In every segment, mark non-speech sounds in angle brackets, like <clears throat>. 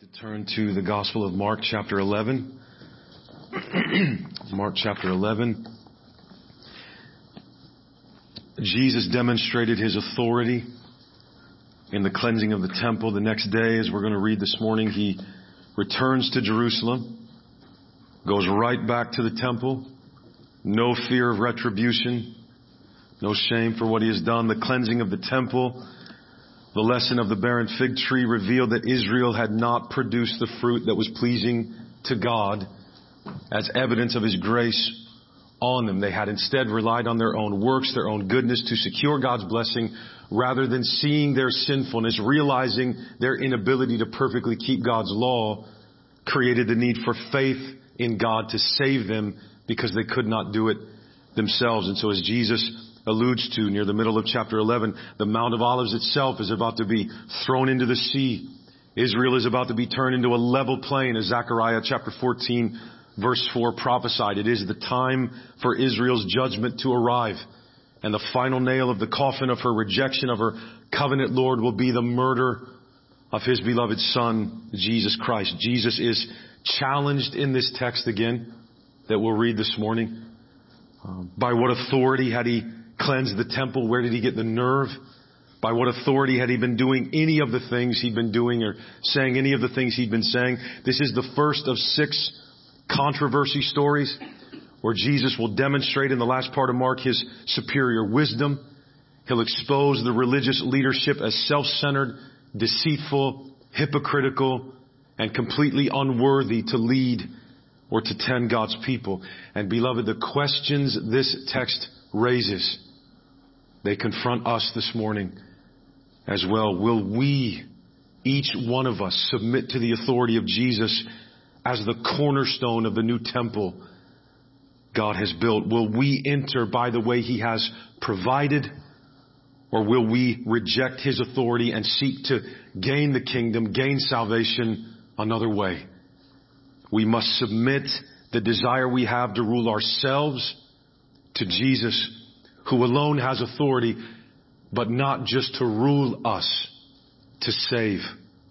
to turn to the Gospel of Mark chapter 11. <clears throat> Mark chapter 11. Jesus demonstrated his authority in the cleansing of the temple. The next day, as we're going to read this morning, he returns to Jerusalem, goes right back to the temple, no fear of retribution, no shame for what he has done. The cleansing of the temple the lesson of the barren fig tree revealed that Israel had not produced the fruit that was pleasing to God as evidence of His grace on them. They had instead relied on their own works, their own goodness to secure God's blessing rather than seeing their sinfulness, realizing their inability to perfectly keep God's law created the need for faith in God to save them because they could not do it themselves. And so as Jesus alludes to near the middle of chapter 11. The Mount of Olives itself is about to be thrown into the sea. Israel is about to be turned into a level plain as Zechariah chapter 14 verse 4 prophesied. It is the time for Israel's judgment to arrive. And the final nail of the coffin of her rejection of her covenant Lord will be the murder of his beloved son, Jesus Christ. Jesus is challenged in this text again that we'll read this morning. Um, by what authority had he cleanse the temple? Where did he get the nerve? By what authority had he been doing any of the things he'd been doing or saying any of the things he'd been saying? This is the first of six controversy stories where Jesus will demonstrate in the last part of Mark his superior wisdom. He'll expose the religious leadership as self-centered, deceitful, hypocritical, and completely unworthy to lead or to tend God's people. And beloved, the questions this text raises they confront us this morning as well. Will we, each one of us, submit to the authority of Jesus as the cornerstone of the new temple God has built? Will we enter by the way He has provided? Or will we reject His authority and seek to gain the kingdom, gain salvation another way? We must submit the desire we have to rule ourselves to Jesus who alone has authority, but not just to rule us, to save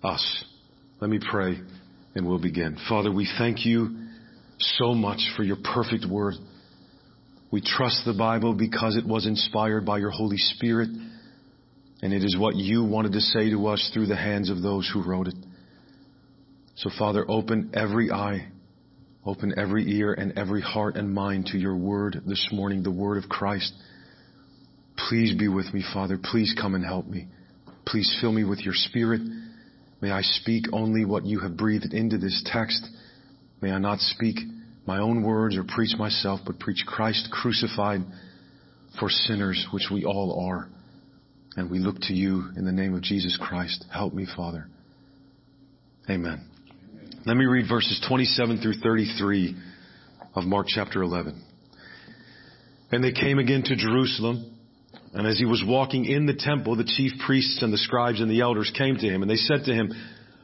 us. Let me pray and we'll begin. Father, we thank you so much for your perfect word. We trust the Bible because it was inspired by your Holy Spirit and it is what you wanted to say to us through the hands of those who wrote it. So Father, open every eye, open every ear and every heart and mind to your word this morning, the word of Christ. Please be with me, Father. Please come and help me. Please fill me with your spirit. May I speak only what you have breathed into this text. May I not speak my own words or preach myself, but preach Christ crucified for sinners, which we all are. And we look to you in the name of Jesus Christ. Help me, Father. Amen. Let me read verses 27 through 33 of Mark chapter 11. And they came again to Jerusalem and as he was walking in the temple, the chief priests and the scribes and the elders came to him and they said to him,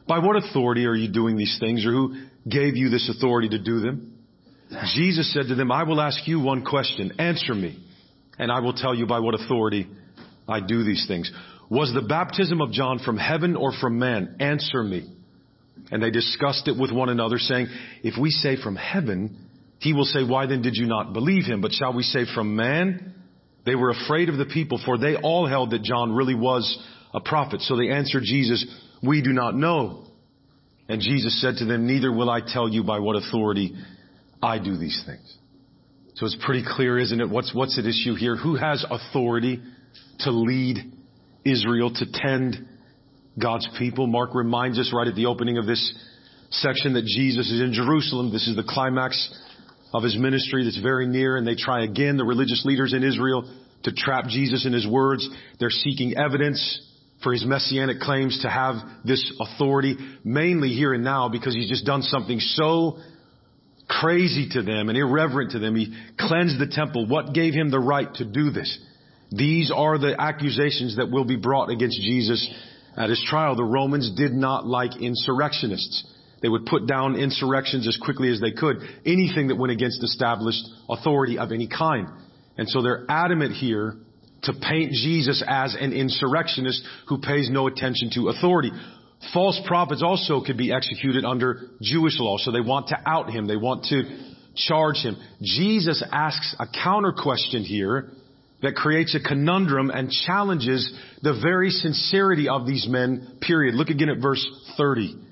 by what authority are you doing these things or who gave you this authority to do them? Jesus said to them, I will ask you one question. Answer me and I will tell you by what authority I do these things. Was the baptism of John from heaven or from man? Answer me. And they discussed it with one another saying, if we say from heaven, he will say, why then did you not believe him? But shall we say from man? They were afraid of the people, for they all held that John really was a prophet. So they answered Jesus, we do not know. And Jesus said to them, neither will I tell you by what authority I do these things. So it's pretty clear, isn't it? What's, what's at issue here? Who has authority to lead Israel, to tend God's people? Mark reminds us right at the opening of this section that Jesus is in Jerusalem. This is the climax of his ministry that's very near and they try again, the religious leaders in Israel, to trap Jesus in his words. They're seeking evidence for his messianic claims to have this authority, mainly here and now because he's just done something so crazy to them and irreverent to them. He cleansed the temple. What gave him the right to do this? These are the accusations that will be brought against Jesus at his trial. The Romans did not like insurrectionists. They would put down insurrections as quickly as they could, anything that went against established authority of any kind. And so they're adamant here to paint Jesus as an insurrectionist who pays no attention to authority. False prophets also could be executed under Jewish law. So they want to out him. They want to charge him. Jesus asks a counter question here that creates a conundrum and challenges the very sincerity of these men, period. Look again at verse 30.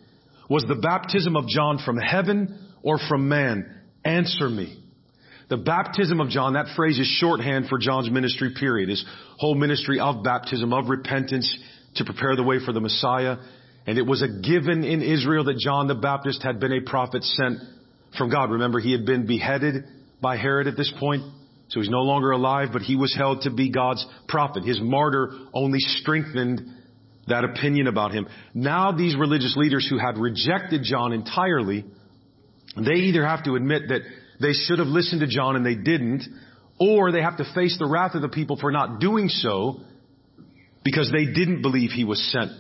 Was the baptism of John from heaven or from man? Answer me. The baptism of John, that phrase is shorthand for John's ministry period. His whole ministry of baptism, of repentance to prepare the way for the Messiah. And it was a given in Israel that John the Baptist had been a prophet sent from God. Remember, he had been beheaded by Herod at this point. So he's no longer alive, but he was held to be God's prophet. His martyr only strengthened that opinion about him. Now these religious leaders who had rejected John entirely, they either have to admit that they should have listened to John and they didn't, or they have to face the wrath of the people for not doing so because they didn't believe he was sent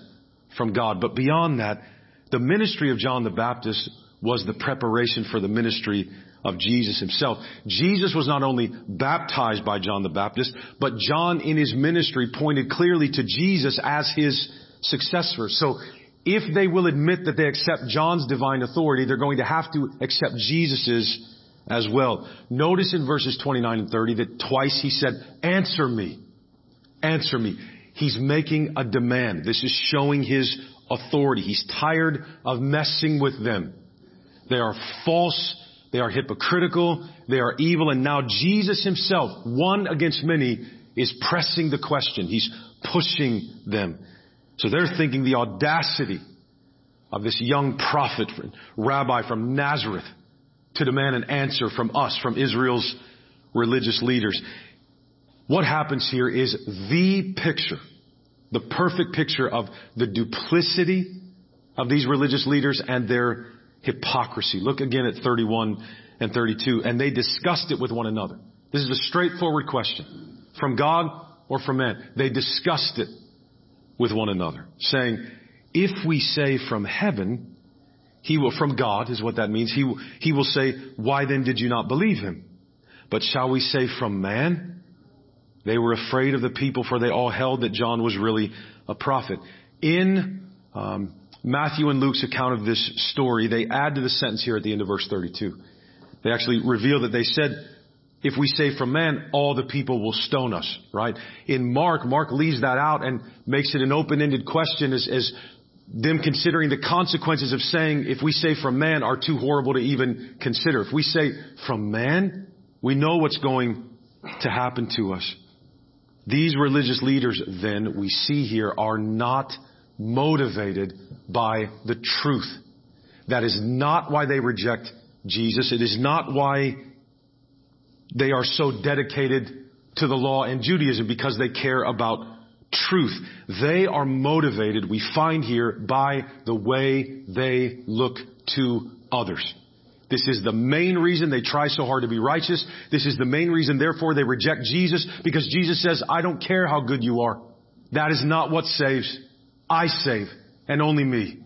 from God. But beyond that, the ministry of John the Baptist was the preparation for the ministry of Jesus himself. Jesus was not only baptized by John the Baptist, but John in his ministry pointed clearly to Jesus as his successor. So if they will admit that they accept John's divine authority, they're going to have to accept Jesus's as well. Notice in verses 29 and 30 that twice he said, answer me. Answer me. He's making a demand. This is showing his authority. He's tired of messing with them. They are false. They are hypocritical. They are evil. And now Jesus himself, one against many, is pressing the question. He's pushing them. So they're thinking the audacity of this young prophet, rabbi from Nazareth to demand an answer from us, from Israel's religious leaders. What happens here is the picture, the perfect picture of the duplicity of these religious leaders and their hypocrisy. Look again at 31 and 32. And they discussed it with one another. This is a straightforward question. From God or from man? They discussed it with one another, saying, if we say from heaven, he will, from God is what that means. He he will say, why then did you not believe him? But shall we say from man? They were afraid of the people for they all held that John was really a prophet. In um, Matthew and Luke's account of this story, they add to the sentence here at the end of verse 32. They actually reveal that they said, if we say from man, all the people will stone us, right? In Mark, Mark leaves that out and makes it an open-ended question as, as them considering the consequences of saying, if we say from man are too horrible to even consider. If we say from man, we know what's going to happen to us. These religious leaders then we see here are not motivated by the truth. That is not why they reject Jesus. It is not why they are so dedicated to the law and Judaism because they care about truth. They are motivated, we find here, by the way they look to others. This is the main reason they try so hard to be righteous. This is the main reason, therefore, they reject Jesus because Jesus says, I don't care how good you are. That is not what saves. I save and only me.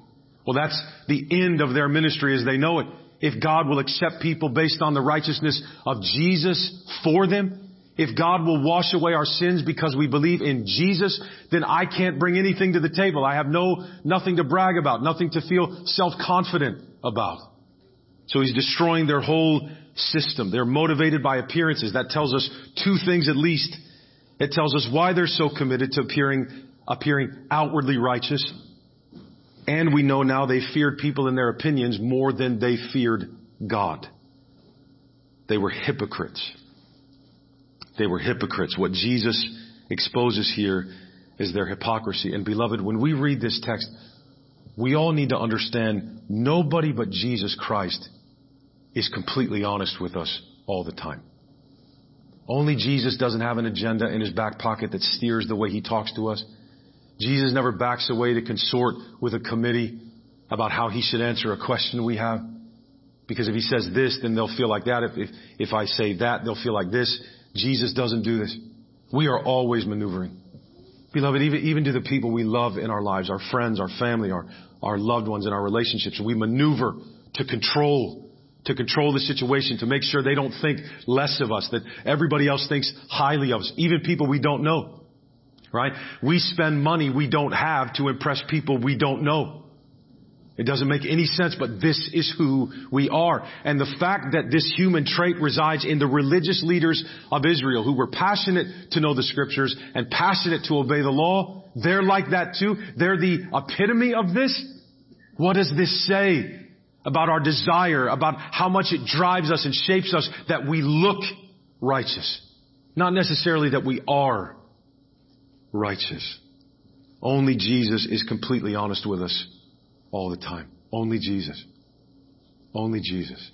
Well, that's the end of their ministry as they know it. If God will accept people based on the righteousness of Jesus for them, if God will wash away our sins because we believe in Jesus, then I can't bring anything to the table. I have no, nothing to brag about, nothing to feel self-confident about. So he's destroying their whole system. They're motivated by appearances. That tells us two things at least. It tells us why they're so committed to appearing appearing outwardly righteous. And we know now they feared people and their opinions more than they feared God. They were hypocrites. They were hypocrites. What Jesus exposes here is their hypocrisy. And beloved, when we read this text, we all need to understand nobody but Jesus Christ is completely honest with us all the time. Only Jesus doesn't have an agenda in his back pocket that steers the way he talks to us. Jesus never backs away to consort with a committee about how he should answer a question we have. Because if he says this, then they'll feel like that. If, if, if I say that, they'll feel like this. Jesus doesn't do this. We are always maneuvering. Beloved, even, even to the people we love in our lives, our friends, our family, our, our loved ones in our relationships, we maneuver to control, to control the situation, to make sure they don't think less of us, that everybody else thinks highly of us, even people we don't know right? We spend money we don't have to impress people we don't know. It doesn't make any sense, but this is who we are. And the fact that this human trait resides in the religious leaders of Israel who were passionate to know the scriptures and passionate to obey the law, they're like that too. They're the epitome of this. What does this say about our desire, about how much it drives us and shapes us that we look righteous? Not necessarily that we are righteous. Only Jesus is completely honest with us all the time. Only Jesus. Only Jesus.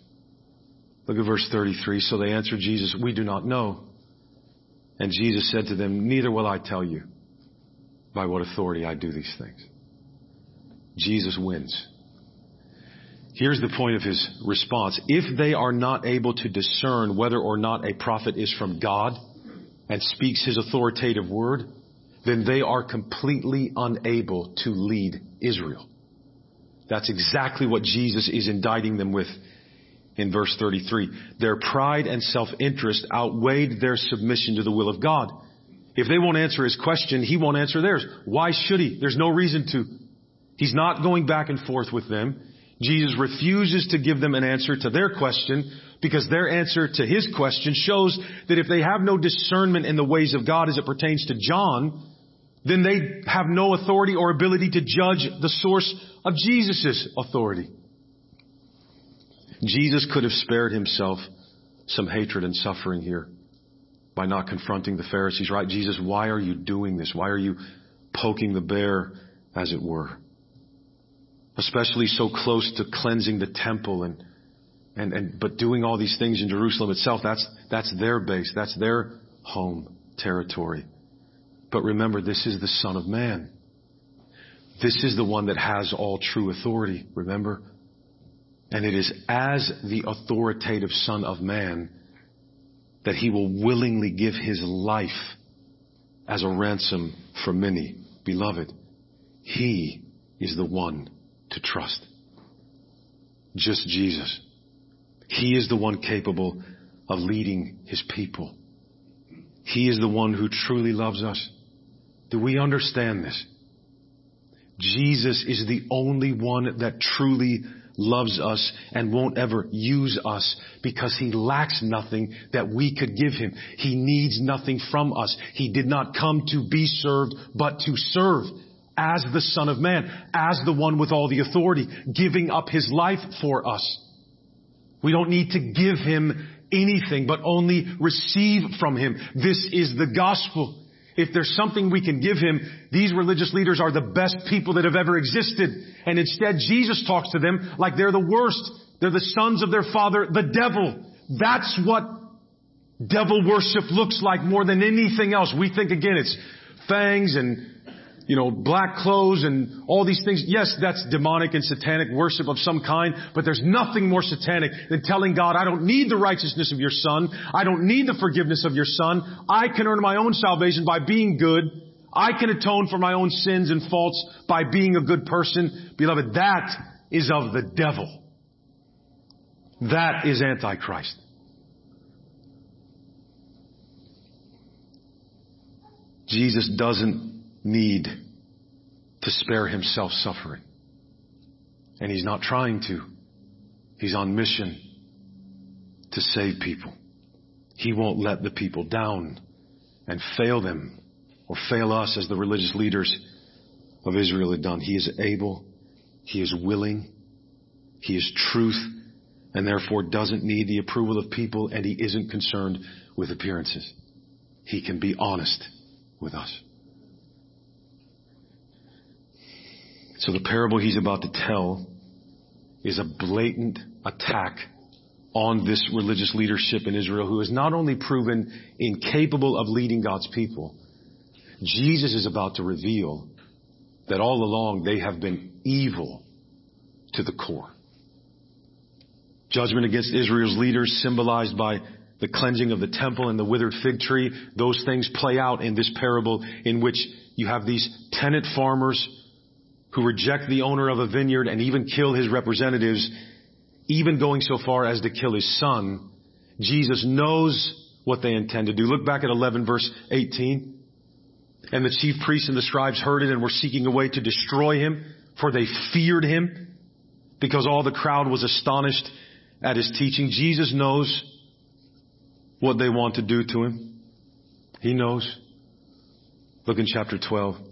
Look at verse 33. So they answered Jesus, we do not know. And Jesus said to them, neither will I tell you by what authority I do these things. Jesus wins. Here's the point of his response. If they are not able to discern whether or not a prophet is from God and speaks his authoritative word, then they are completely unable to lead Israel. That's exactly what Jesus is indicting them with in verse 33. Their pride and self-interest outweighed their submission to the will of God. If they won't answer his question, he won't answer theirs. Why should he? There's no reason to. He's not going back and forth with them. Jesus refuses to give them an answer to their question because their answer to his question shows that if they have no discernment in the ways of God as it pertains to John, then they have no authority or ability to judge the source of Jesus' authority. Jesus could have spared himself some hatred and suffering here by not confronting the Pharisees, right? Jesus, why are you doing this? Why are you poking the bear, as it were? Especially so close to cleansing the temple and, and, and, but doing all these things in Jerusalem itself, that's, that's their base. That's their home territory. But remember, this is the Son of Man. This is the one that has all true authority, remember? And it is as the authoritative Son of Man that he will willingly give his life as a ransom for many. Beloved, he is the one to trust. Just Jesus. He is the one capable of leading his people. He is the one who truly loves us. Do we understand this? Jesus is the only one that truly loves us and won't ever use us because he lacks nothing that we could give him. He needs nothing from us. He did not come to be served, but to serve as the son of man, as the one with all the authority, giving up his life for us. We don't need to give him anything, but only receive from him. This is the gospel. If there's something we can give him, these religious leaders are the best people that have ever existed. And instead, Jesus talks to them like they're the worst. They're the sons of their father, the devil. That's what devil worship looks like more than anything else. We think again, it's fangs and you know, black clothes and all these things. Yes, that's demonic and satanic worship of some kind, but there's nothing more satanic than telling God, I don't need the righteousness of your son. I don't need the forgiveness of your son. I can earn my own salvation by being good. I can atone for my own sins and faults by being a good person. Beloved, that is of the devil. That is Antichrist. Jesus doesn't need to spare himself suffering. And he's not trying to. He's on mission to save people. He won't let the people down and fail them or fail us as the religious leaders of Israel had done. He is able. He is willing. He is truth and therefore doesn't need the approval of people and he isn't concerned with appearances. He can be honest with us. So the parable he's about to tell is a blatant attack on this religious leadership in Israel who is not only proven incapable of leading God's people, Jesus is about to reveal that all along they have been evil to the core. Judgment against Israel's leaders symbolized by the cleansing of the temple and the withered fig tree, those things play out in this parable in which you have these tenant farmers who reject the owner of a vineyard and even kill his representatives, even going so far as to kill his son, Jesus knows what they intend to do. Look back at 11 verse 18. And the chief priests and the scribes heard it and were seeking a way to destroy him, for they feared him, because all the crowd was astonished at his teaching. Jesus knows what they want to do to him. He knows. Look in chapter 12.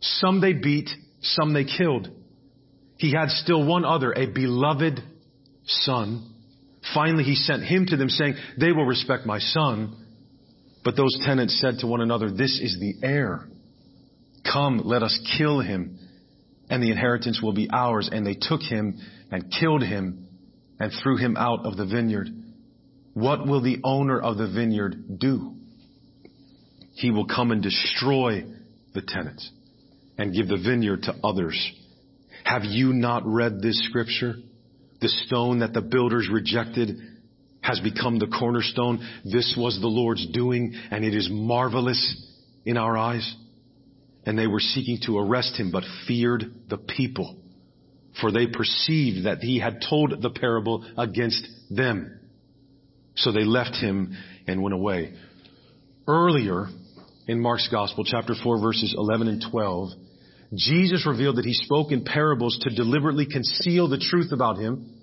Some they beat, some they killed. He had still one other, a beloved son. Finally, he sent him to them, saying, They will respect my son. But those tenants said to one another, This is the heir. Come, let us kill him, and the inheritance will be ours. And they took him and killed him and threw him out of the vineyard. What will the owner of the vineyard do? He will come and destroy the tenants and give the vineyard to others. Have you not read this scripture? The stone that the builders rejected has become the cornerstone. This was the Lord's doing and it is marvelous in our eyes. And they were seeking to arrest him, but feared the people for they perceived that he had told the parable against them. So they left him and went away. Earlier in Mark's gospel, chapter 4 verses 11 and 12, Jesus revealed that he spoke in parables to deliberately conceal the truth about him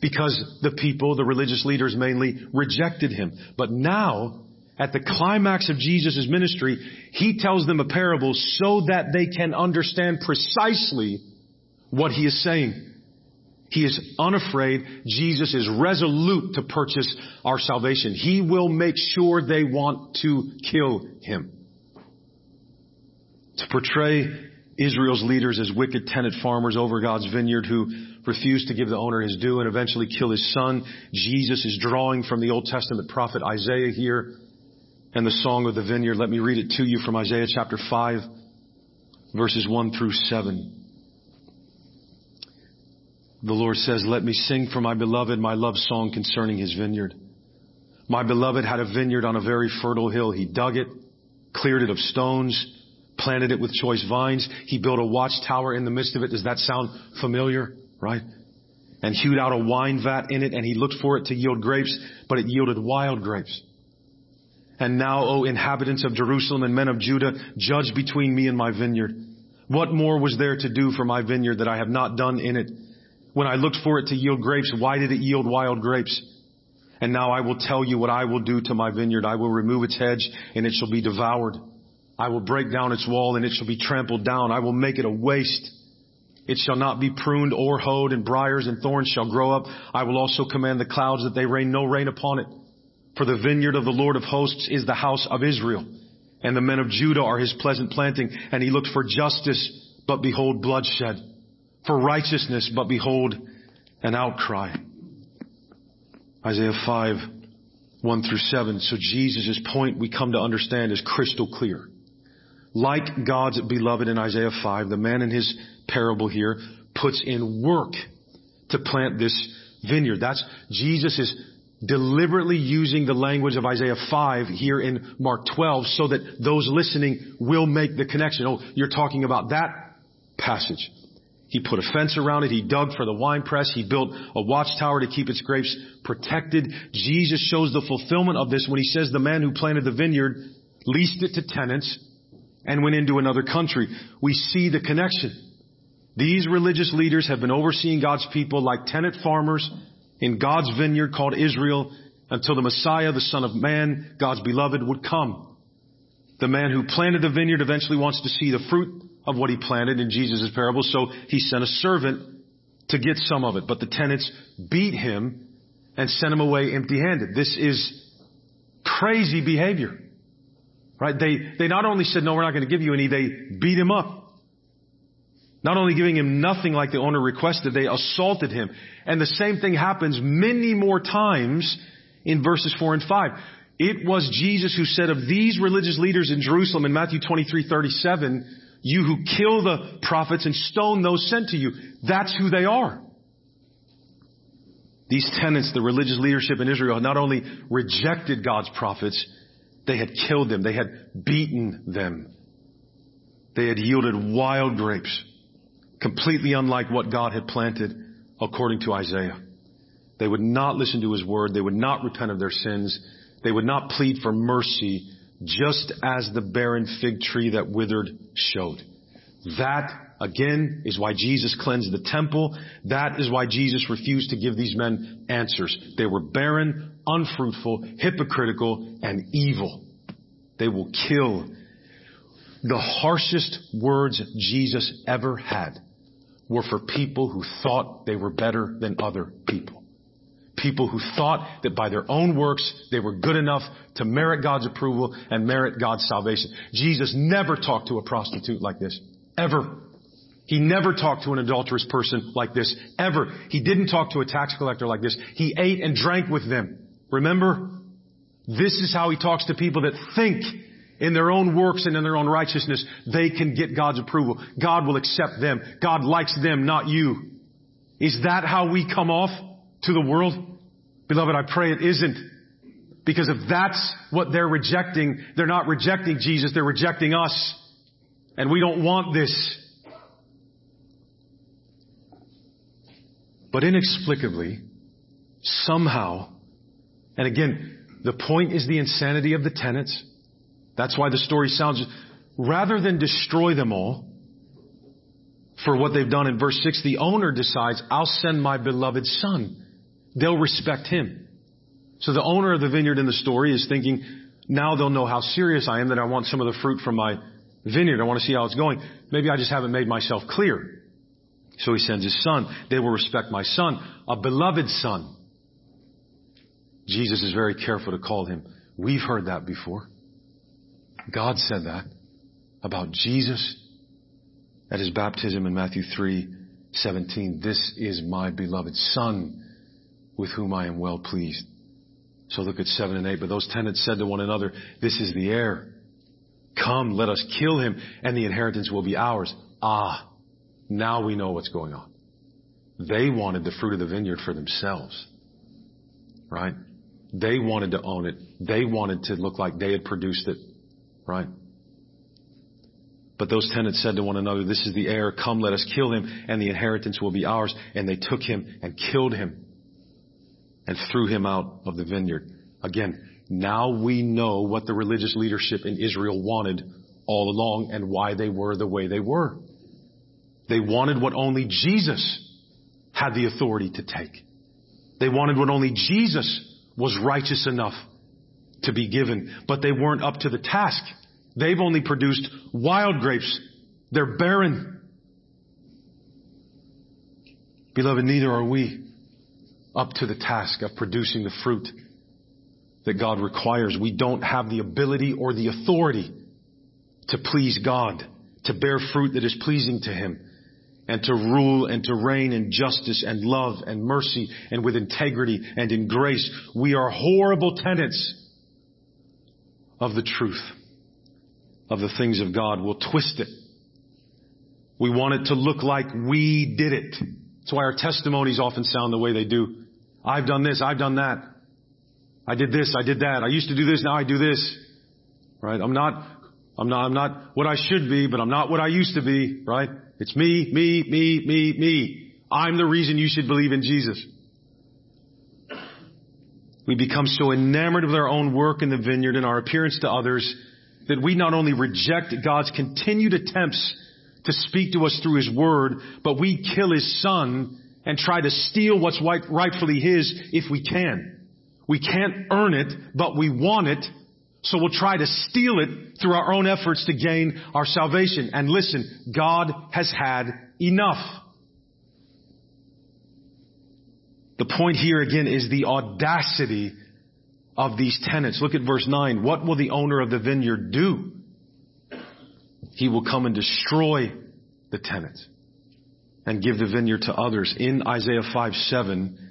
because the people, the religious leaders mainly, rejected him. But now, at the climax of Jesus' ministry, he tells them a parable so that they can understand precisely what he is saying. He is unafraid. Jesus is resolute to purchase our salvation. He will make sure they want to kill him. To portray Israel's leaders as wicked tenant farmers over God's vineyard who refuse to give the owner his due and eventually kill his son. Jesus is drawing from the Old Testament prophet Isaiah here and the song of the vineyard. Let me read it to you from Isaiah chapter 5 verses 1 through 7. The Lord says, let me sing for my beloved my love song concerning his vineyard. My beloved had a vineyard on a very fertile hill. He dug it, cleared it of stones, planted it with choice vines. He built a watchtower in the midst of it. Does that sound familiar? Right? And hewed out a wine vat in it and he looked for it to yield grapes, but it yielded wild grapes. And now, O inhabitants of Jerusalem and men of Judah, judge between me and my vineyard. What more was there to do for my vineyard that I have not done in it? When I looked for it to yield grapes, why did it yield wild grapes? And now I will tell you what I will do to my vineyard. I will remove its hedge and it shall be devoured. I will break down its wall and it shall be trampled down. I will make it a waste. It shall not be pruned or hoed and briars and thorns shall grow up. I will also command the clouds that they rain no rain upon it. For the vineyard of the Lord of hosts is the house of Israel and the men of Judah are his pleasant planting and he looked for justice, but behold bloodshed for righteousness, but behold, an outcry. Isaiah 5, 1 through 7. So Jesus' point we come to understand is crystal clear. Like God's beloved in Isaiah 5, the man in his parable here puts in work to plant this vineyard. That's Jesus is deliberately using the language of Isaiah 5 here in Mark 12 so that those listening will make the connection. Oh, you're talking about that passage. He put a fence around it. He dug for the wine press. He built a watchtower to keep its grapes protected. Jesus shows the fulfillment of this when he says the man who planted the vineyard leased it to tenants and went into another country. We see the connection. These religious leaders have been overseeing God's people like tenant farmers in God's vineyard called Israel until the Messiah, the Son of Man, God's beloved, would come. The man who planted the vineyard eventually wants to see the fruit of what he planted in Jesus' parable, so he sent a servant to get some of it. But the tenants beat him and sent him away empty handed. This is crazy behavior. Right? They, they not only said, no, we're not going to give you any, they beat him up. Not only giving him nothing like the owner requested, they assaulted him. And the same thing happens many more times in verses 4 and 5. It was Jesus who said of these religious leaders in Jerusalem in Matthew 23, 37, you who kill the prophets and stone those sent to you. That's who they are. These tenants, the religious leadership in Israel, not only rejected God's prophets, they had killed them. They had beaten them. They had yielded wild grapes, completely unlike what God had planted according to Isaiah. They would not listen to his word. They would not repent of their sins. They would not plead for mercy, just as the barren fig tree that withered showed. That, again, is why Jesus cleansed the temple. That is why Jesus refused to give these men answers. They were barren, unfruitful, hypocritical, and evil. They will kill. The harshest words Jesus ever had were for people who thought they were better than other people people who thought that by their own works they were good enough to merit God's approval and merit God's salvation. Jesus never talked to a prostitute like this. Ever. He never talked to an adulterous person like this. Ever. He didn't talk to a tax collector like this. He ate and drank with them. Remember? This is how he talks to people that think in their own works and in their own righteousness they can get God's approval. God will accept them. God likes them, not you. Is that how we come off to the world? Beloved, I pray it isn't. Because if that's what they're rejecting, they're not rejecting Jesus, they're rejecting us. And we don't want this. But inexplicably, somehow, and again, the point is the insanity of the tenants. That's why the story sounds, rather than destroy them all for what they've done in verse 6, the owner decides, I'll send my beloved son they'll respect him. So the owner of the vineyard in the story is thinking, now they'll know how serious I am that I want some of the fruit from my vineyard. I want to see how it's going. Maybe I just haven't made myself clear. So he sends his son. They will respect my son, a beloved son. Jesus is very careful to call him. We've heard that before. God said that about Jesus at his baptism in Matthew 3, 17. This is my beloved son with whom I am well pleased. So look at 7 and 8. But those tenants said to one another, This is the heir. Come, let us kill him, and the inheritance will be ours. Ah, now we know what's going on. They wanted the fruit of the vineyard for themselves. Right? They wanted to own it. They wanted to look like they had produced it. Right? But those tenants said to one another, This is the heir. Come, let us kill him, and the inheritance will be ours. And they took him and killed him and threw him out of the vineyard. Again, now we know what the religious leadership in Israel wanted all along and why they were the way they were. They wanted what only Jesus had the authority to take. They wanted what only Jesus was righteous enough to be given, but they weren't up to the task. They've only produced wild grapes. They're barren. Beloved, neither are we up to the task of producing the fruit that God requires. We don't have the ability or the authority to please God, to bear fruit that is pleasing to Him, and to rule and to reign in justice and love and mercy and with integrity and in grace. We are horrible tenants of the truth, of the things of God. We'll twist it. We want it to look like we did it. That's why our testimonies often sound the way they do. I've done this, I've done that. I did this, I did that. I used to do this, now I do this. Right? I'm not, I'm not, I'm not what I should be, but I'm not what I used to be, right? It's me, me, me, me, me. I'm the reason you should believe in Jesus. We become so enamored of our own work in the vineyard and our appearance to others that we not only reject God's continued attempts to speak to us through His Word, but we kill His Son and try to steal what's rightfully His if we can. We can't earn it, but we want it, so we'll try to steal it through our own efforts to gain our salvation. And listen, God has had enough. The point here again is the audacity of these tenants. Look at verse 9. What will the owner of the vineyard do? He will come and destroy the tenants and give the vineyard to others. In Isaiah 5 7,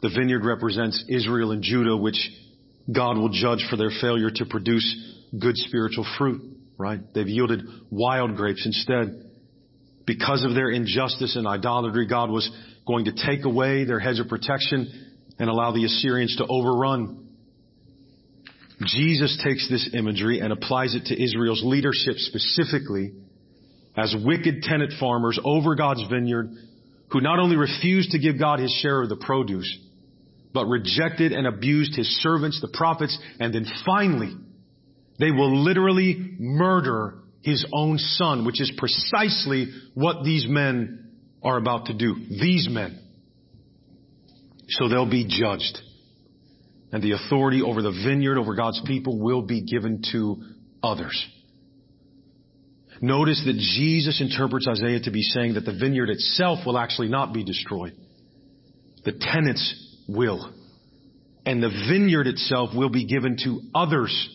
the vineyard represents Israel and Judah, which God will judge for their failure to produce good spiritual fruit, right? They've yielded wild grapes instead. Because of their injustice and idolatry, God was going to take away their hedge of protection and allow the Assyrians to overrun. Jesus takes this imagery and applies it to Israel's leadership specifically as wicked tenant farmers over God's vineyard who not only refused to give God his share of the produce, but rejected and abused his servants, the prophets, and then finally, they will literally murder his own son, which is precisely what these men are about to do. These men. So they'll be judged. And the authority over the vineyard, over God's people, will be given to others. Notice that Jesus interprets Isaiah to be saying that the vineyard itself will actually not be destroyed. The tenants will. And the vineyard itself will be given to others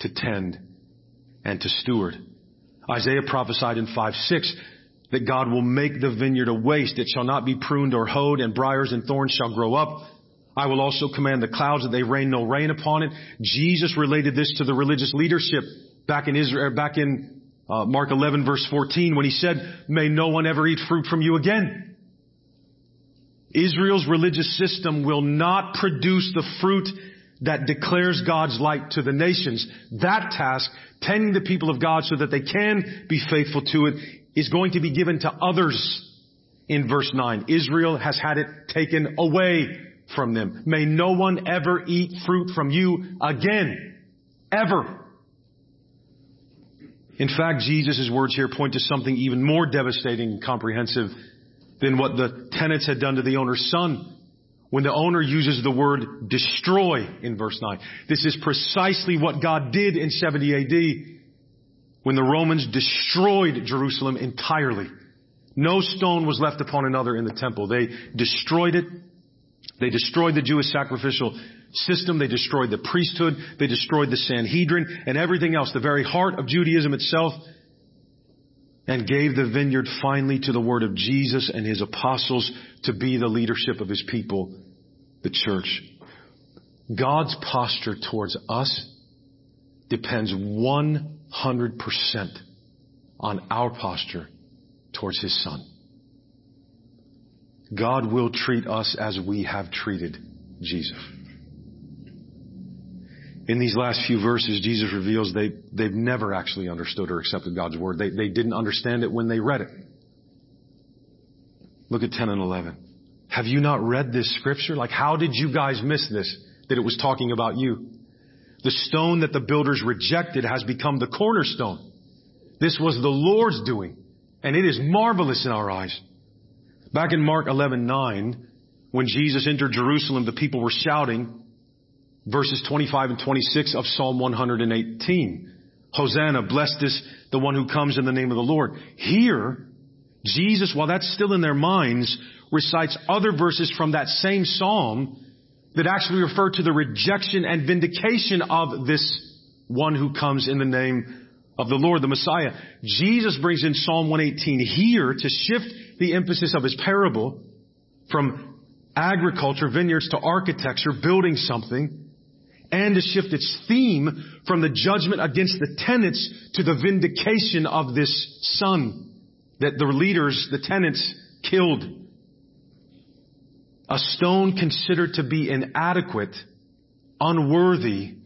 to tend and to steward. Isaiah prophesied in 5 6 that God will make the vineyard a waste. It shall not be pruned or hoed, and briars and thorns shall grow up. I will also command the clouds that they rain no rain upon it. Jesus related this to the religious leadership back in Israel, back in uh, Mark 11 verse 14 when he said, may no one ever eat fruit from you again. Israel's religious system will not produce the fruit that declares God's light to the nations. That task, tending the people of God so that they can be faithful to it, is going to be given to others in verse 9. Israel has had it taken away from them. May no one ever eat fruit from you again. Ever. In fact, Jesus' words here point to something even more devastating and comprehensive than what the tenants had done to the owner's son when the owner uses the word destroy in verse 9. This is precisely what God did in 70 AD when the Romans destroyed Jerusalem entirely. No stone was left upon another in the temple. They destroyed it. They destroyed the Jewish sacrificial system. They destroyed the priesthood. They destroyed the Sanhedrin and everything else, the very heart of Judaism itself, and gave the vineyard finally to the word of Jesus and his apostles to be the leadership of his people, the church. God's posture towards us depends 100% on our posture towards his son. God will treat us as we have treated Jesus. In these last few verses, Jesus reveals they, they've never actually understood or accepted God's word. They, they didn't understand it when they read it. Look at 10 and 11. Have you not read this scripture? Like, how did you guys miss this? That it was talking about you. The stone that the builders rejected has become the cornerstone. This was the Lord's doing, and it is marvelous in our eyes. Back in Mark 11:9, when Jesus entered Jerusalem, the people were shouting verses 25 and 26 of Psalm 118. Hosanna, blessed is the one who comes in the name of the Lord. Here, Jesus, while that's still in their minds, recites other verses from that same psalm that actually refer to the rejection and vindication of this one who comes in the name of the Lord, the Messiah. Jesus brings in Psalm 118 here to shift the emphasis of his parable from agriculture, vineyards to architecture, building something, and to shift its theme from the judgment against the tenants to the vindication of this son that the leaders, the tenants, killed. A stone considered to be inadequate, unworthy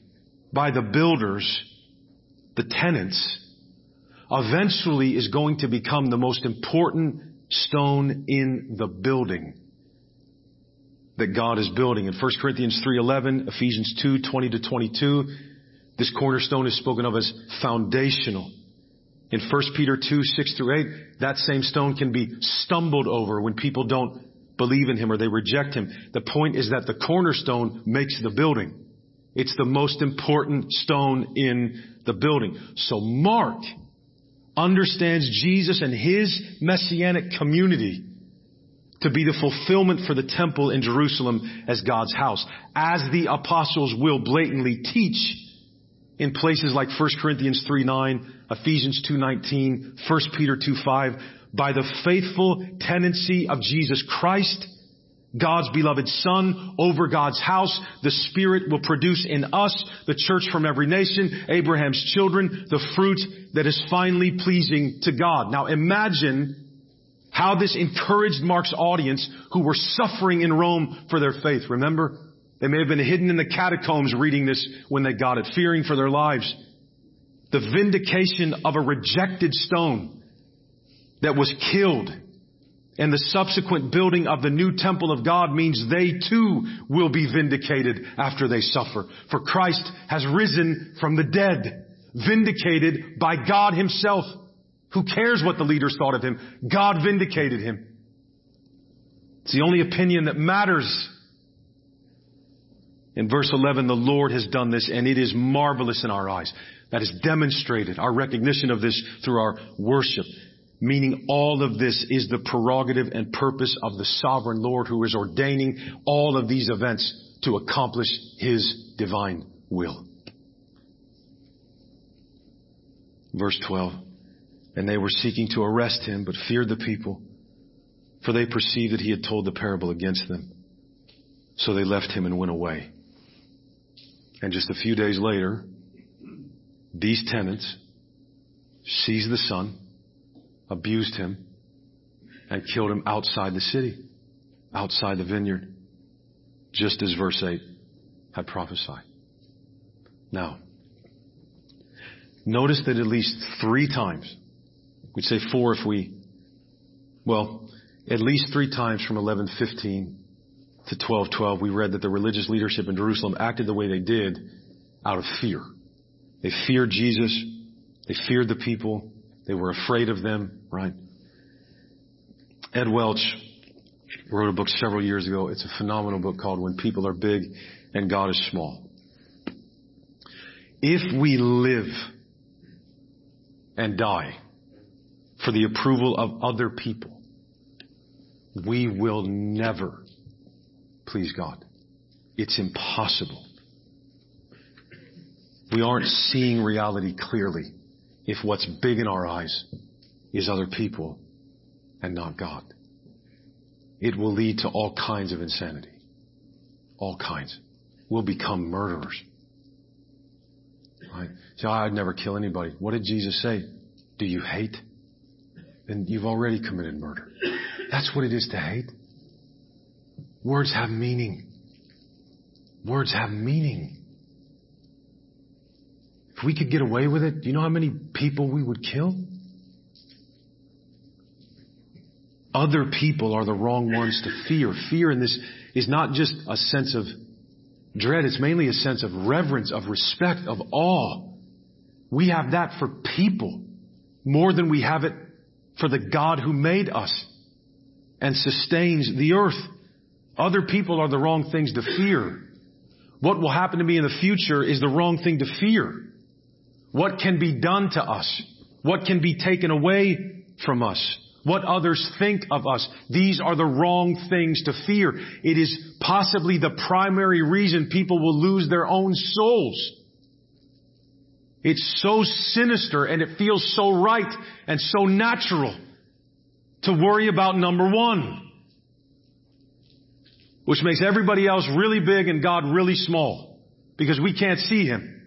by the builders, the tenants, eventually is going to become the most important stone in the building that God is building. In 1 Corinthians 3:11, Ephesians 2:20 to 22, this cornerstone is spoken of as foundational. In 1 Peter 2, 6 through 8, that same stone can be stumbled over when people don't believe in him or they reject him. The point is that the cornerstone makes the building. It's the most important stone in the building. So Mark understands Jesus and his messianic community to be the fulfillment for the temple in Jerusalem as God's house, as the apostles will blatantly teach in places like 1 Corinthians 3 9, Ephesians 2 19, 1 Peter 2 5, by the faithful tenancy of Jesus Christ, God's beloved Son over God's house. The Spirit will produce in us, the church from every nation, Abraham's children, the fruit that is finally pleasing to God. Now imagine How this encouraged Mark's audience who were suffering in Rome for their faith. Remember? They may have been hidden in the catacombs reading this when they got it, fearing for their lives. The vindication of a rejected stone that was killed and the subsequent building of the new temple of God means they too will be vindicated after they suffer. For Christ has risen from the dead, vindicated by God himself. Who cares what the leaders thought of him? God vindicated him. It's the only opinion that matters. In verse 11, the Lord has done this and it is marvelous in our eyes. That is demonstrated, our recognition of this through our worship. Meaning all of this is the prerogative and purpose of the sovereign Lord who is ordaining all of these events to accomplish His divine will. Verse 12. And they were seeking to arrest him, but feared the people, for they perceived that he had told the parable against them. So they left him and went away. And just a few days later, these tenants seized the son, abused him, and killed him outside the city, outside the vineyard, just as verse 8 had prophesied. Now, notice that at least three times, we'd say four if we, well, at least three times from 1115 to 1212, we read that the religious leadership in Jerusalem acted the way they did out of fear. They feared Jesus. They feared the people. They were afraid of them, right? Ed Welch wrote a book several years ago. It's a phenomenal book called When People Are Big and God is Small. If we live and die for the approval of other people, we will never please God. It's impossible. We aren't seeing reality clearly if what's big in our eyes is other people and not God. It will lead to all kinds of insanity. All kinds. We'll become murderers. Right? So I'd never kill anybody. What did Jesus say? Do you hate? Then you've already committed murder. That's what it is to hate. Words have meaning. Words have meaning. If we could get away with it, do you know how many people we would kill? Other people are the wrong ones to fear. Fear in this is not just a sense of dread, it's mainly a sense of reverence, of respect, of awe. We have that for people more than we have it for the God who made us and sustains the earth. Other people are the wrong things to fear. What will happen to me in the future is the wrong thing to fear. What can be done to us? What can be taken away from us? What others think of us. These are the wrong things to fear. It is possibly the primary reason people will lose their own souls. It's so sinister and it feels so right and so natural to worry about number one, which makes everybody else really big and God really small because we can't see Him.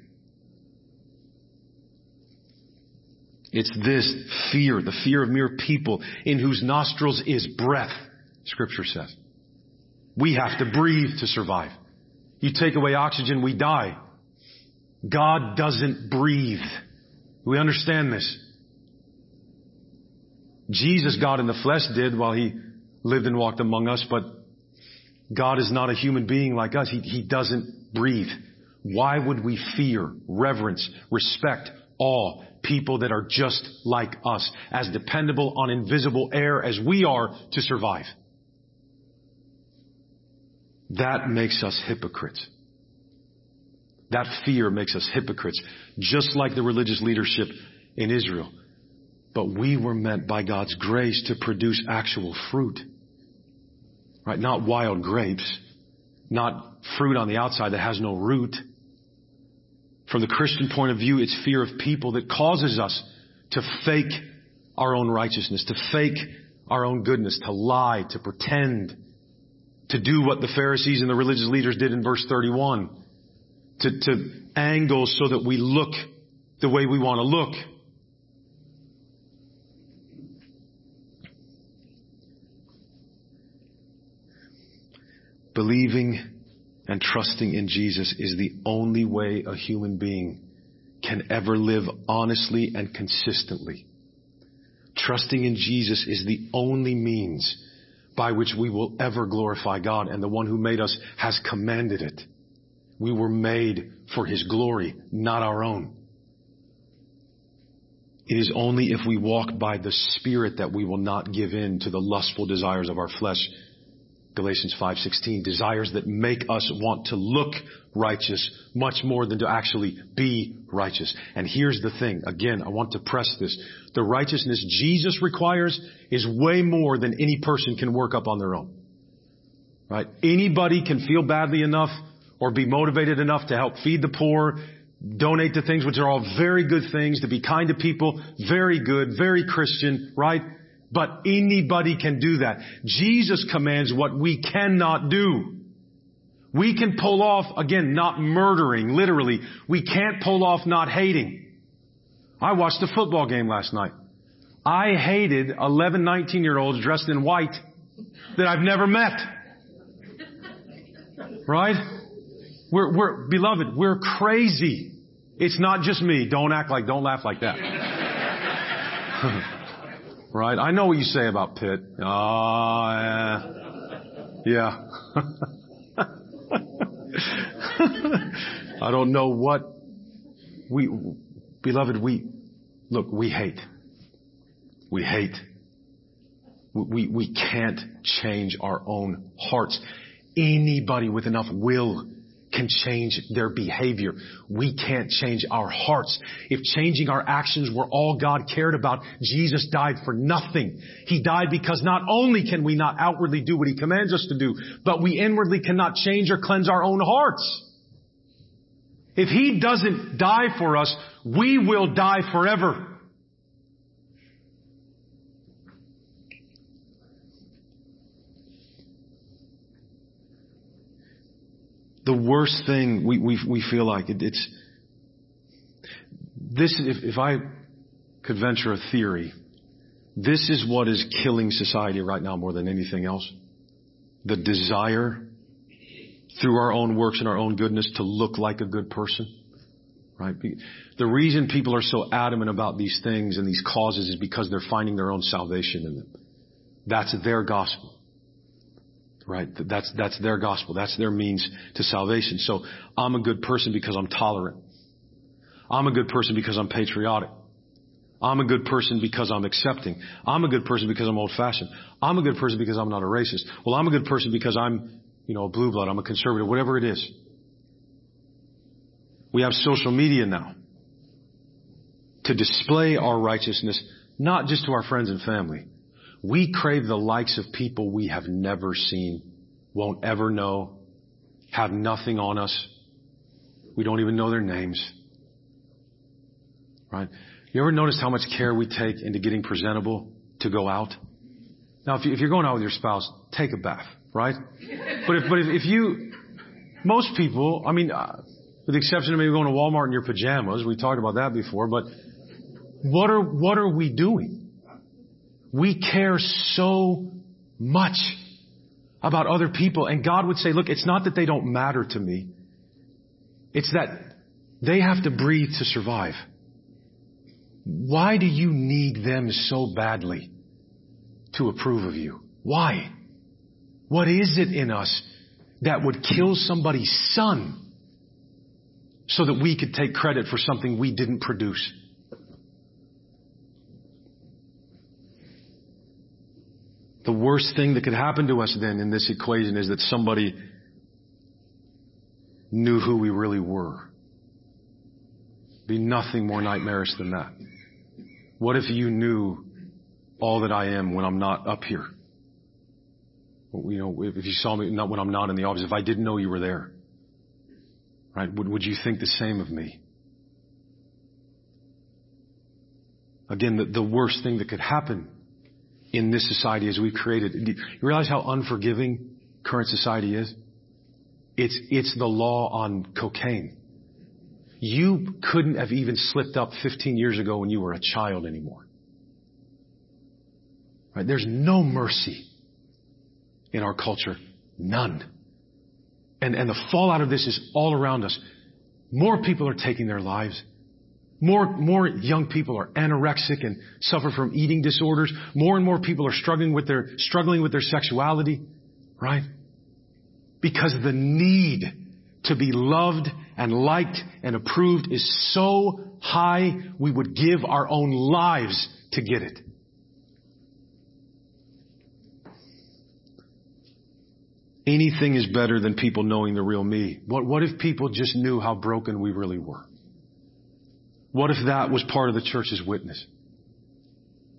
It's this fear, the fear of mere people in whose nostrils is breath, scripture says. We have to breathe to survive. You take away oxygen, we die. God doesn't breathe. We understand this. Jesus, God in the flesh did while he lived and walked among us, but God is not a human being like us. He, he doesn't breathe. Why would we fear, reverence, respect, awe people that are just like us, as dependable on invisible air as we are to survive? That makes us hypocrites. That fear makes us hypocrites, just like the religious leadership in Israel. But we were meant by God's grace to produce actual fruit. Right? Not wild grapes. Not fruit on the outside that has no root. From the Christian point of view, it's fear of people that causes us to fake our own righteousness, to fake our own goodness, to lie, to pretend, to do what the Pharisees and the religious leaders did in verse 31 to, to angle so that we look the way we want to look. Believing and trusting in Jesus is the only way a human being can ever live honestly and consistently. Trusting in Jesus is the only means by which we will ever glorify God and the one who made us has commanded it. We were made for His glory, not our own. It is only if we walk by the Spirit that we will not give in to the lustful desires of our flesh. Galatians 5:16 desires that make us want to look righteous much more than to actually be righteous. And here's the thing, again, I want to press this. The righteousness Jesus requires is way more than any person can work up on their own. Right? Anybody can feel badly enough or be motivated enough to help feed the poor, donate to things which are all very good things, to be kind to people, very good, very Christian, right? But anybody can do that. Jesus commands what we cannot do. We can pull off, again, not murdering, literally. We can't pull off not hating. I watched a football game last night. I hated 11, 19 year olds dressed in white that I've never met. Right? We're, we're, beloved, we're crazy. It's not just me. Don't act like, don't laugh like that. <laughs> right? I know what you say about Pitt. Oh, yeah. Yeah. <laughs> I don't know what we, beloved, we, look, we hate. We hate. We, we can't change our own hearts. Anybody with enough will can change their behavior. We can't change our hearts. If changing our actions were all God cared about, Jesus died for nothing. He died because not only can we not outwardly do what He commands us to do, but we inwardly cannot change or cleanse our own hearts. If He doesn't die for us, we will die forever. The worst thing we, we, we feel like it, it's this if, if I could venture a theory, this is what is killing society right now more than anything else. The desire through our own works and our own goodness to look like a good person. Right? The reason people are so adamant about these things and these causes is because they're finding their own salvation in them. That's their gospel. Right? That's, that's their gospel. That's their means to salvation. So I'm a good person because I'm tolerant. I'm a good person because I'm patriotic. I'm a good person because I'm accepting. I'm a good person because I'm old fashioned. I'm a good person because I'm not a racist. Well, I'm a good person because I'm, you know, a blue blood. I'm a conservative, whatever it is. We have social media now to display our righteousness, not just to our friends and family, we crave the likes of people we have never seen, won't ever know, have nothing on us. We don't even know their names. Right? You ever notice how much care we take into getting presentable to go out? Now, if, you, are going out with your spouse, take a bath, right? But if, but if, you, most people, I mean, uh, with the exception of maybe going to Walmart in your pajamas, we talked about that before, but what are, what are we doing? We care so much about other people. And God would say, look, it's not that they don't matter to me. It's that they have to breathe to survive. Why do you need them so badly to approve of you? Why? What is it in us that would kill somebody's son so that we could take credit for something we didn't produce? The worst thing that could happen to us then in this equation is that somebody knew who we really were. Be nothing more nightmarish than that. What if you knew all that I am when I'm not up here? You know, if you saw me not when I'm not in the office, if I didn't know you were there, right? Would, would you think the same of me? Again, the, the worst thing that could happen in this society as we've created. You realize how unforgiving current society is? It's, it's the law on cocaine. You couldn't have even slipped up 15 years ago when you were a child anymore. Right? There's no mercy in our culture. None. and, and the fallout of this is all around us. More people are taking their lives. More, more young people are anorexic and suffer from eating disorders. More and more people are struggling with their, struggling with their sexuality, right? Because the need to be loved and liked and approved is so high, we would give our own lives to get it. Anything is better than people knowing the real me. What, what if people just knew how broken we really were? What if that was part of the church's witness?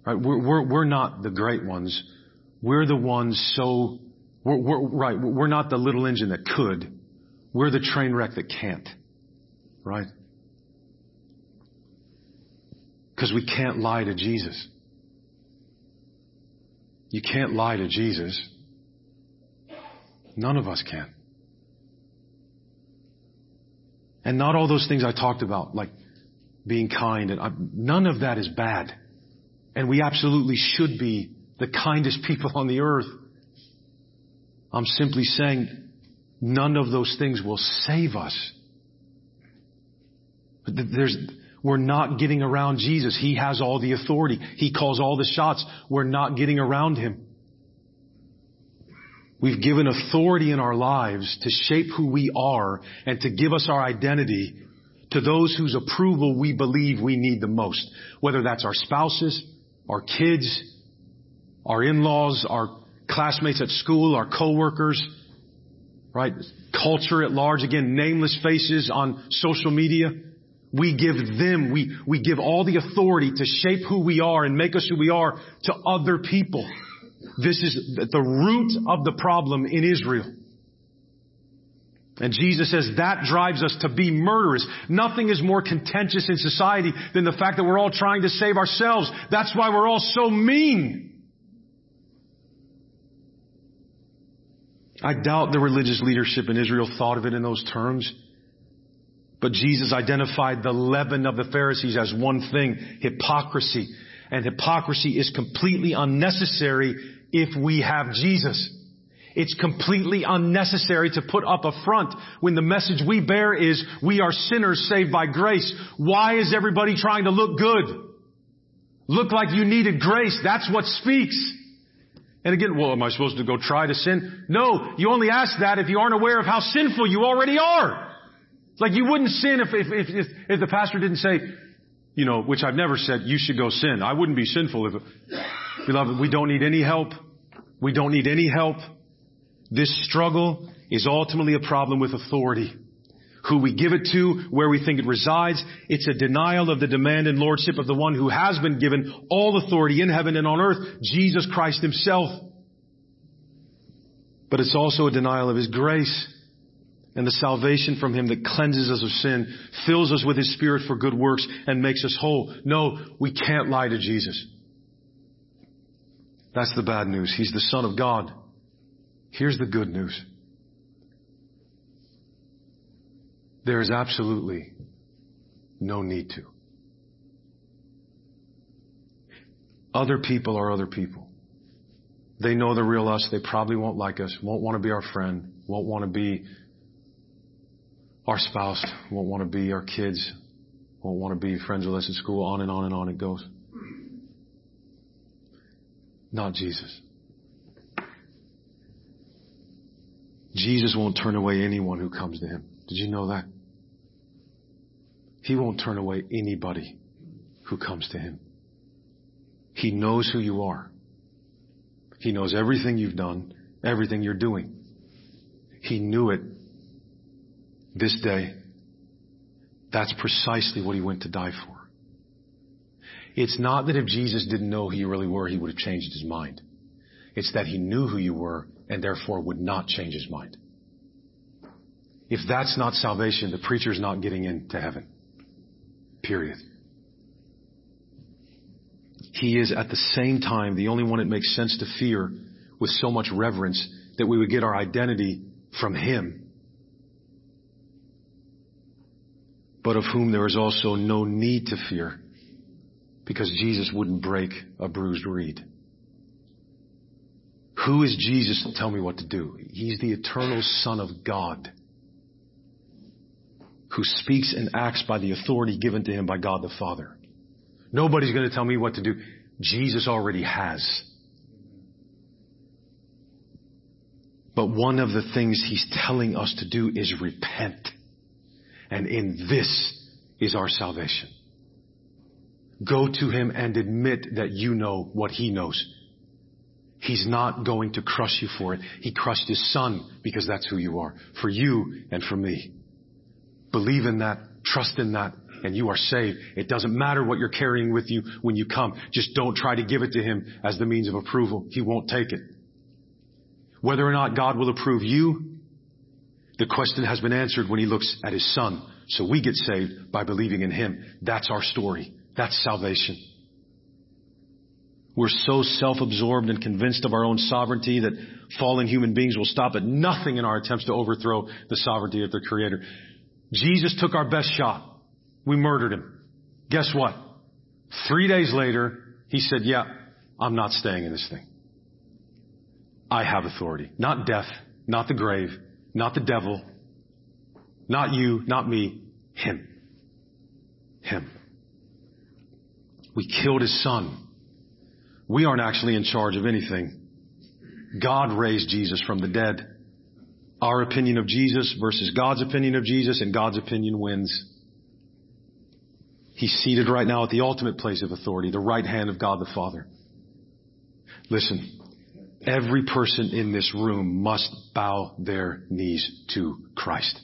Right? We're, we're, we're not the great ones. We're the ones so, we're, we're, right, we're not the little engine that could. We're the train wreck that can't. Right? Because we can't lie to Jesus. You can't lie to Jesus. None of us can. And not all those things I talked about, like being kind, and I, none of that is bad. And we absolutely should be the kindest <laughs> people on the earth. I'm simply saying none of those things will save us. There's, we're not getting around Jesus. He has all the authority. He calls all the shots. We're not getting around Him. We've given authority in our lives to shape who we are and to give us our identity to those whose approval we believe we need the most. Whether that's our spouses, our kids, our in-laws, our classmates at school, our coworkers, right? Culture at large, again, nameless faces on social media. We give them, we, we give all the authority to shape who we are and make us who we are to other people. This is the root of the problem in Israel. And Jesus says that drives us to be murderers. Nothing is more contentious in society than the fact that we're all trying to save ourselves. That's why we're all so mean. I doubt the religious leadership in Israel thought of it in those terms. But Jesus identified the leaven of the Pharisees as one thing, hypocrisy. And hypocrisy is completely unnecessary if we have Jesus. It's completely unnecessary to put up a front when the message we bear is we are sinners saved by grace. Why is everybody trying to look good? Look like you needed grace. That's what speaks. And again, well, am I supposed to go try to sin? No, you only ask that if you aren't aware of how sinful you already are. Like you wouldn't sin if, if, if, if the pastor didn't say, you know, which I've never said, you should go sin. I wouldn't be sinful if, beloved, we don't need any help. We don't need any help. This struggle is ultimately a problem with authority. Who we give it to, where we think it resides. It's a denial of the demand and lordship of the one who has been given all authority in heaven and on earth, Jesus Christ himself. But it's also a denial of his grace and the salvation from Him that cleanses us of sin, fills us with His Spirit for good works, and makes us whole. No, we can't lie to Jesus. That's the bad news. He's the Son of God. Here's the good news. There is absolutely no need to. Other people are other people. They know the real us. They probably won't like us, won't want to be our friend, won't want to be our spouse won't want to be, our kids won't want to be friends with us at school, on and on and on it goes. Not Jesus. Jesus won't turn away anyone who comes to him. Did you know that? He won't turn away anybody who comes to him. He knows who you are. He knows everything you've done, everything you're doing. He knew it this day, that's precisely what he went to die for. It's not that if Jesus didn't know who you really were, he would have changed his mind. It's that he knew who you were and therefore would not change his mind. If that's not salvation, the preacher's not getting into heaven. Period. He is at the same time the only one it makes sense to fear with so much reverence that we would get our identity from him but of whom there is also no need to fear, because Jesus wouldn't break a bruised reed. Who is Jesus to tell me what to do? He's the eternal Son of God who speaks and acts by the authority given to him by God the Father. Nobody's going to tell me what to do. Jesus already has. But one of the things he's telling us to do is repent. And in this is our salvation. Go to him and admit that you know what he knows. He's not going to crush you for it. He crushed his son because that's who you are. For you and for me. Believe in that. Trust in that. And you are saved. It doesn't matter what you're carrying with you when you come. Just don't try to give it to him as the means of approval. He won't take it. Whether or not God will approve you, the question has been answered when he looks at his son. So we get saved by believing in him. That's our story. That's salvation. We're so self-absorbed and convinced of our own sovereignty that fallen human beings will stop at nothing in our attempts to overthrow the sovereignty of their creator. Jesus took our best shot. We murdered him. Guess what? Three days later, he said, yeah, I'm not staying in this thing. I have authority. Not death, not the grave, not the devil, not you, not me, him. Him. We killed his son. We aren't actually in charge of anything. God raised Jesus from the dead. Our opinion of Jesus versus God's opinion of Jesus and God's opinion wins. He's seated right now at the ultimate place of authority, the right hand of God the Father. Listen, every person in this room must bow their knees to Christ.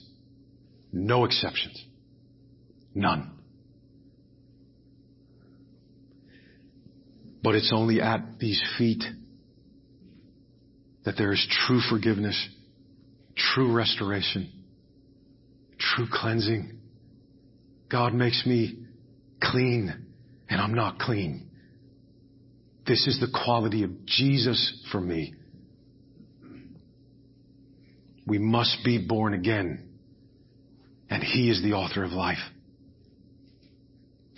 No exceptions. None. But it's only at these feet that there is true forgiveness true restoration, true cleansing. God makes me clean and I'm not clean. This is the quality of Jesus for me. We must be born again. And He is the author of life.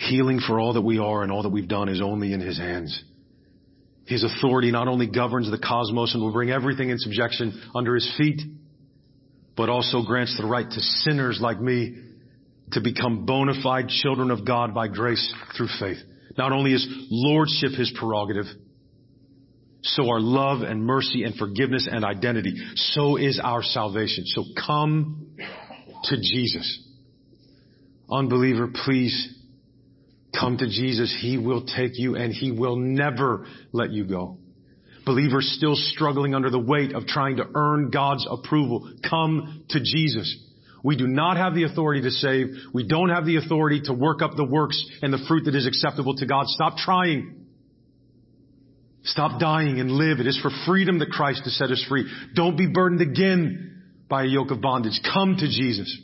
Healing for all that we are and all that we've done is only in His hands. His authority not only governs the cosmos and will bring everything in subjection under His feet, but also grants the right to sinners like me to become bona fide children of God by grace through faith. Not only is lordship his prerogative, so are love and mercy and forgiveness and identity. So is our salvation. So come to Jesus. Unbeliever, please come to Jesus. He will take you and he will never let you go. Believers still struggling under the weight of trying to earn God's approval. Come to Jesus. We do not have the authority to save. We don't have the authority to work up the works and the fruit that is acceptable to God. Stop trying. Stop dying and live. It is for freedom that Christ has set us free. Don't be burdened again by a yoke of bondage. Come to Jesus.